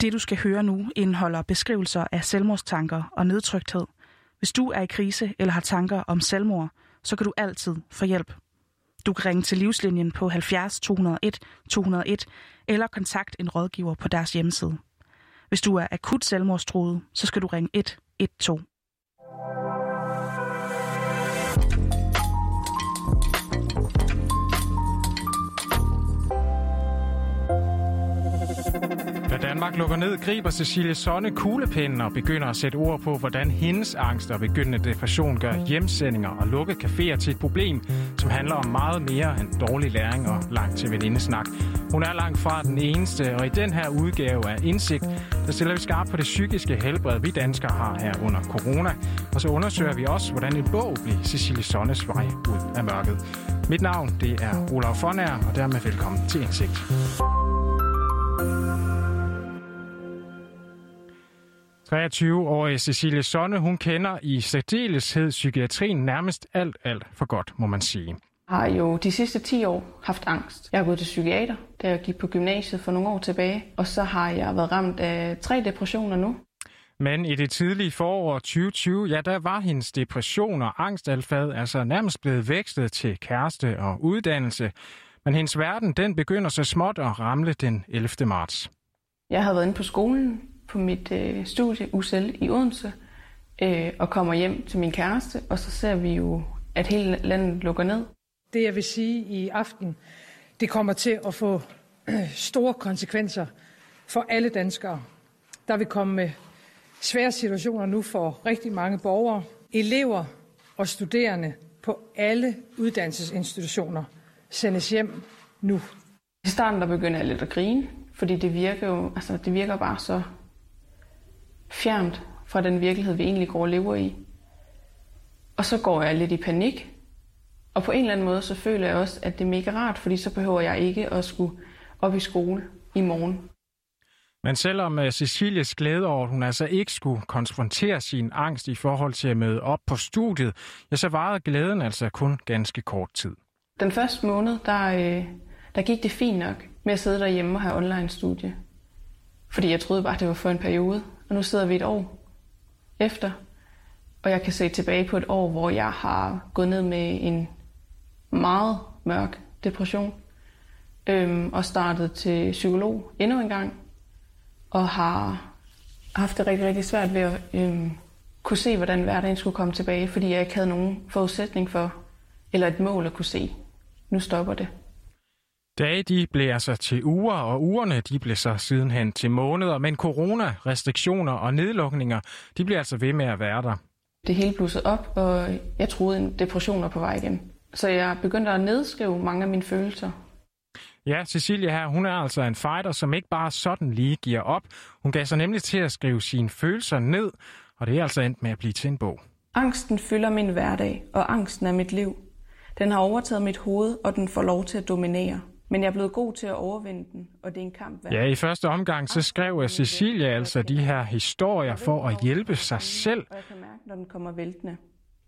Det du skal høre nu indeholder beskrivelser af selvmordstanker og nedtrykthed. Hvis du er i krise eller har tanker om selvmord, så kan du altid få hjælp. Du kan ringe til livslinjen på 70 201 201 eller kontakt en rådgiver på deres hjemmeside. Hvis du er akut selvmordstruet, så skal du ringe 112. Danmark lukker ned, griber Cecilie Sonne kuglepinden og begynder at sætte ord på, hvordan hendes angst og begyndende depression gør hjemsendinger og lukke caféer til et problem, som handler om meget mere end dårlig læring og langt til venindesnak. Hun er langt fra den eneste, og i den her udgave af Indsigt, der stiller vi skarpt på det psykiske helbred, vi danskere har her under corona. Og så undersøger vi også, hvordan en bog bliver Cecilie Sonnes vej ud af mørket. Mit navn, det er Olaf Fonær, og dermed velkommen til Indsigt. 23-årige Cecilie Sonne, hun kender i særdeleshed psykiatrien nærmest alt, alt for godt, må man sige. Jeg har jo de sidste 10 år haft angst. Jeg har gået til psykiater, da jeg gik på gymnasiet for nogle år tilbage. Og så har jeg været ramt af tre depressioner nu. Men i det tidlige forår 2020, ja, der var hendes depression og angstalfad altså nærmest blevet vækstet til kæreste og uddannelse. Men hendes verden, den begynder så småt at ramle den 11. marts. Jeg havde været inde på skolen på mit øh, studie UCL i Odense øh, og kommer hjem til min kæreste, og så ser vi jo, at hele landet lukker ned. Det jeg vil sige i aften, det kommer til at få øh, store konsekvenser for alle danskere. Der vil komme med svære situationer nu for rigtig mange borgere, elever og studerende på alle uddannelsesinstitutioner sendes hjem nu. I starten der begynder jeg lidt at grine, fordi det virker jo, altså det virker bare så fjernt fra den virkelighed, vi egentlig går og lever i. Og så går jeg lidt i panik. Og på en eller anden måde, så føler jeg også, at det er mega rart, fordi så behøver jeg ikke at skulle op i skole i morgen. Men selvom uh, Cecilies glæde over, at hun altså ikke skulle konfrontere sin angst i forhold til at møde op på studiet, ja, så varede glæden altså kun ganske kort tid. Den første måned, der, øh, der gik det fint nok med at sidde derhjemme og have online-studie. Fordi jeg troede bare, det var for en periode. Og nu sidder vi et år efter, og jeg kan se tilbage på et år, hvor jeg har gået ned med en meget mørk depression, øhm, og startet til psykolog endnu en gang, og har haft det rigtig, rigtig svært ved at øhm, kunne se, hvordan hverdagen skulle komme tilbage, fordi jeg ikke havde nogen forudsætning for, eller et mål at kunne se. Nu stopper det. Dage de blev altså til uger, og ugerne de blev så sidenhen til måneder, men corona, restriktioner og nedlukninger, de bliver altså ved med at være der. Det hele blussede op, og jeg troede, en depression var på vej igen. Så jeg begyndte at nedskrive mange af mine følelser. Ja, Cecilia her, hun er altså en fighter, som ikke bare sådan lige giver op. Hun gav sig nemlig til at skrive sine følelser ned, og det er altså endt med at blive til en bog. Angsten fylder min hverdag, og angsten er mit liv. Den har overtaget mit hoved, og den får lov til at dominere. Men jeg er blevet god til at overvinde den, og det er en kamp værd. Ja, i første omgang så skrev Cecilia altså de her historier for at hjælpe sig selv. Og jeg kan mærke, når den kommer væltende.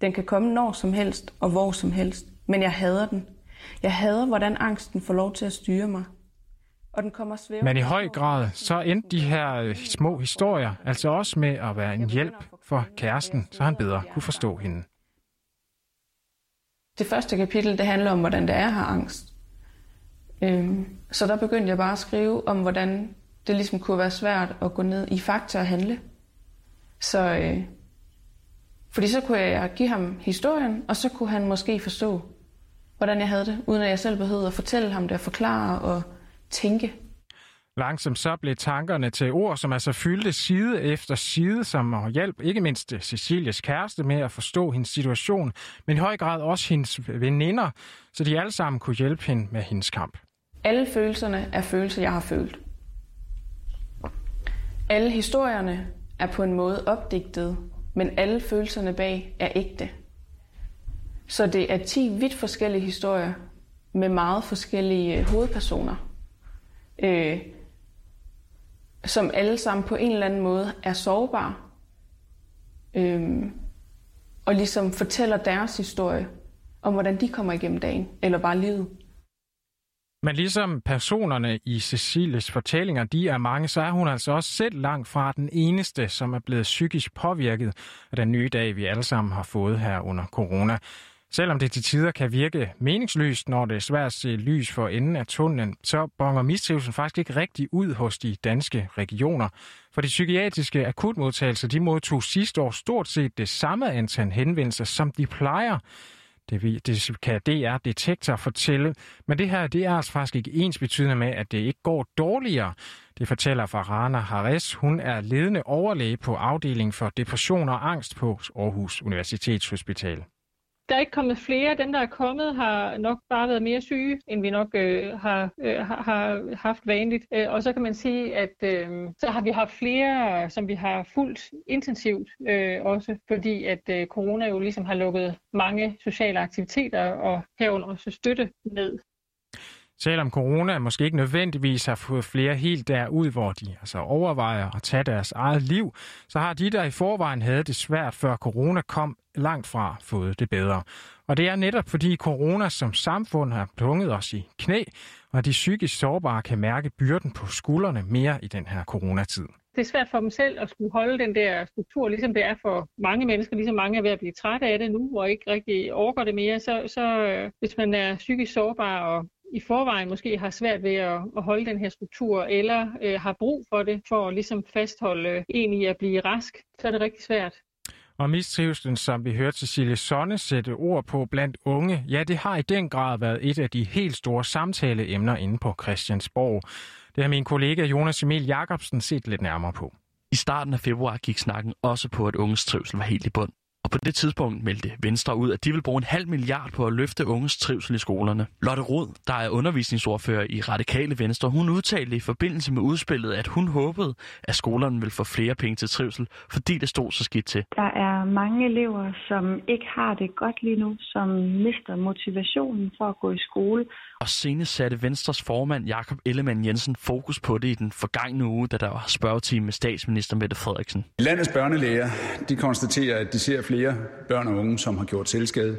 Den kan komme når som helst og hvor som helst, men jeg hader den. Jeg hader, hvordan angsten får lov til at styre mig. Og den kommer svævende. Men i høj grad så endte de her små historier altså også med at være en hjælp for kæresten, så han bedre kunne forstå hende. Det første kapitel, det handler om, hvordan det er at have angst. Øhm, så der begyndte jeg bare at skrive om, hvordan det ligesom kunne være svært at gå ned i fakta og handle. Så, øh, fordi så kunne jeg give ham historien, og så kunne han måske forstå, hvordan jeg havde det, uden at jeg selv behøvede at fortælle ham det og forklare og tænke. Langsomt så blev tankerne til ord, som altså fyldte side efter side, som hjælp ikke mindst Cecilias kæreste med at forstå hendes situation, men i høj grad også hendes veninder, så de alle sammen kunne hjælpe hende med hendes kamp. Alle følelserne er følelser, jeg har følt. Alle historierne er på en måde opdigtet, men alle følelserne bag er ægte. Så det er 10 vidt forskellige historier med meget forskellige hovedpersoner, øh, som alle sammen på en eller anden måde er sårbare, Øhm, og ligesom fortæller deres historie om, hvordan de kommer igennem dagen, eller bare livet. Men ligesom personerne i Cecilies fortællinger, de er mange, så er hun altså også selv langt fra den eneste, som er blevet psykisk påvirket af den nye dag, vi alle sammen har fået her under corona. Selvom det til tider kan virke meningsløst, når det er svært at se lys for enden af tunnelen, så bonger mistrivelsen faktisk ikke rigtig ud hos de danske regioner. For de psykiatriske akutmodtagelser, de modtog sidste år stort set det samme antal henvendelser, som de plejer. Det, det kan DR Detektor fortælle, men det her det er altså faktisk ikke ens betydende med, at det ikke går dårligere. Det fortæller Farana Harris. Hun er ledende overlæge på afdelingen for depression og angst på Aarhus Universitetshospital der er ikke kommet flere. Dem, der er kommet, har nok bare været mere syge, end vi nok øh, har, øh, har haft vanligt. Øh, og så kan man sige, at øh, så har vi haft flere, som vi har fuldt intensivt øh, også, fordi at øh, corona jo ligesom har lukket mange sociale aktiviteter og herunder også støtte ned. Selvom corona måske ikke nødvendigvis har fået flere helt derud, hvor de altså overvejer at tage deres eget liv, så har de, der i forvejen havde det svært før corona kom, langt fra fået det bedre. Og det er netop fordi corona som samfund har plunget os i knæ, og de psykisk sårbare kan mærke byrden på skuldrene mere i den her coronatid. Det er svært for dem selv at skulle holde den der struktur, ligesom det er for mange mennesker, ligesom mange er ved at blive trætte af det nu, og ikke rigtig overgår det mere. Så, så øh, hvis man er psykisk sårbar og i forvejen måske har svært ved at, at holde den her struktur, eller øh, har brug for det for at ligesom fastholde en i at blive rask, så er det rigtig svært. Og mistrivselen, som vi hørte Cecilie Sonne sætte ord på blandt unge, ja, det har i den grad været et af de helt store samtaleemner inde på Christiansborg. Det har min kollega Jonas Emil Jacobsen set lidt nærmere på. I starten af februar gik snakken også på, at unges trivsel var helt i bund. Og på det tidspunkt meldte Venstre ud, at de vil bruge en halv milliard på at løfte unges trivsel i skolerne. Lotte Rod, der er undervisningsordfører i Radikale Venstre, hun udtalte i forbindelse med udspillet, at hun håbede, at skolerne vil få flere penge til trivsel, fordi det stod så skidt til. Der er mange elever, som ikke har det godt lige nu, som mister motivationen for at gå i skole. Og senest satte Venstres formand Jakob Ellemann Jensen fokus på det i den forgangne uge, da der var spørgetime med statsminister Mette Frederiksen. Landets børnelæger de konstaterer, at de ser flere børn og unge, som har gjort selvskade.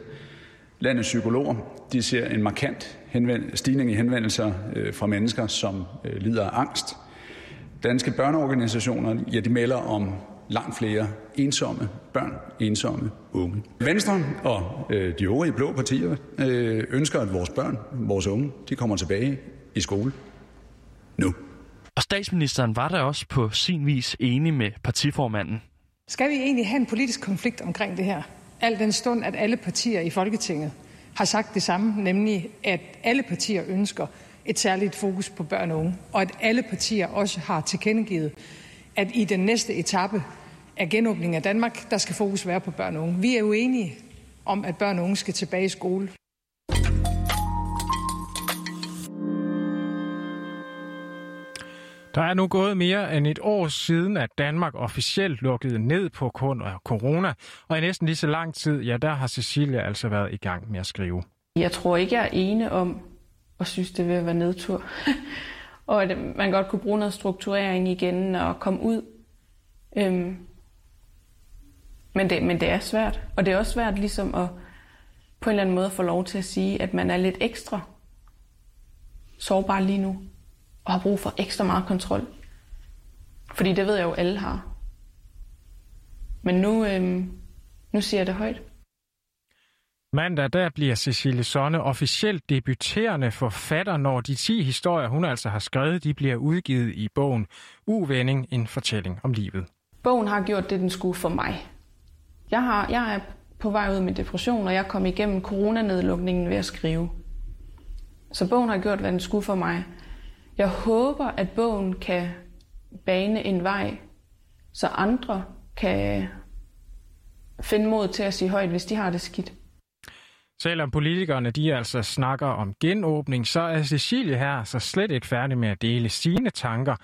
Landets psykologer de ser en markant stigning i henvendelser øh, fra mennesker, som øh, lider af angst. Danske børneorganisationer ja, de melder om langt flere ensomme børn, ensomme unge. Venstre og øh, de øvrige blå partier øh, ønsker, at vores børn, vores unge, de kommer tilbage i skole nu. Og statsministeren var der også på sin vis enig med partiformanden. Skal vi egentlig have en politisk konflikt omkring det her? Al den stund, at alle partier i Folketinget har sagt det samme, nemlig at alle partier ønsker et særligt fokus på børn og unge, og at alle partier også har tilkendegivet, at i den næste etape af genåbningen af Danmark, der skal fokus være på børn og unge. Vi er uenige om, at børn og unge skal tilbage i skole. Der er nu gået mere end et år siden, at Danmark officielt lukkede ned på grund af corona, og i næsten lige så lang tid, ja, der har Cecilia altså været i gang med at skrive. Jeg tror ikke, jeg er ene om at synes, det vil være nedtur. og at man godt kunne bruge noget strukturering igen og komme ud. Øhm, men, det, men det er svært. Og det er også svært ligesom at på en eller anden måde få lov til at sige, at man er lidt ekstra sårbar lige nu. Og har brug for ekstra meget kontrol. Fordi det ved jeg jo, alle har. Men nu, øhm, nu siger jeg det højt. Mandag der bliver Cecilie Sonne officielt debuterende forfatter, når de 10 historier, hun altså har skrevet, de bliver udgivet i bogen Uvending, en fortælling om livet. Bogen har gjort det, den skulle for mig. Jeg, har, jeg er på vej ud med depression, og jeg kom igennem coronanedlukningen ved at skrive. Så bogen har gjort, hvad den skulle for mig. Jeg håber, at bogen kan bane en vej, så andre kan finde mod til at sige højt, hvis de har det skidt. Selvom politikerne de altså snakker om genåbning, så er Cecilie her så slet ikke færdig med at dele sine tanker.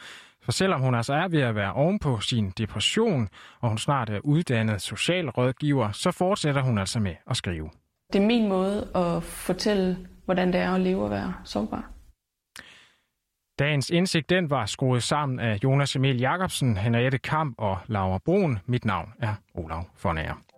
For selvom hun altså er ved at være ovenpå sin depression, og hun snart er uddannet socialrådgiver, så fortsætter hun altså med at skrive. Det er min måde at fortælle, hvordan det er at leve og være sårbar. Dagens indsigt den var skruet sammen af Jonas Emil Jacobsen, Henriette Kamp og Laura Brun. Mit navn er Olav Fornager.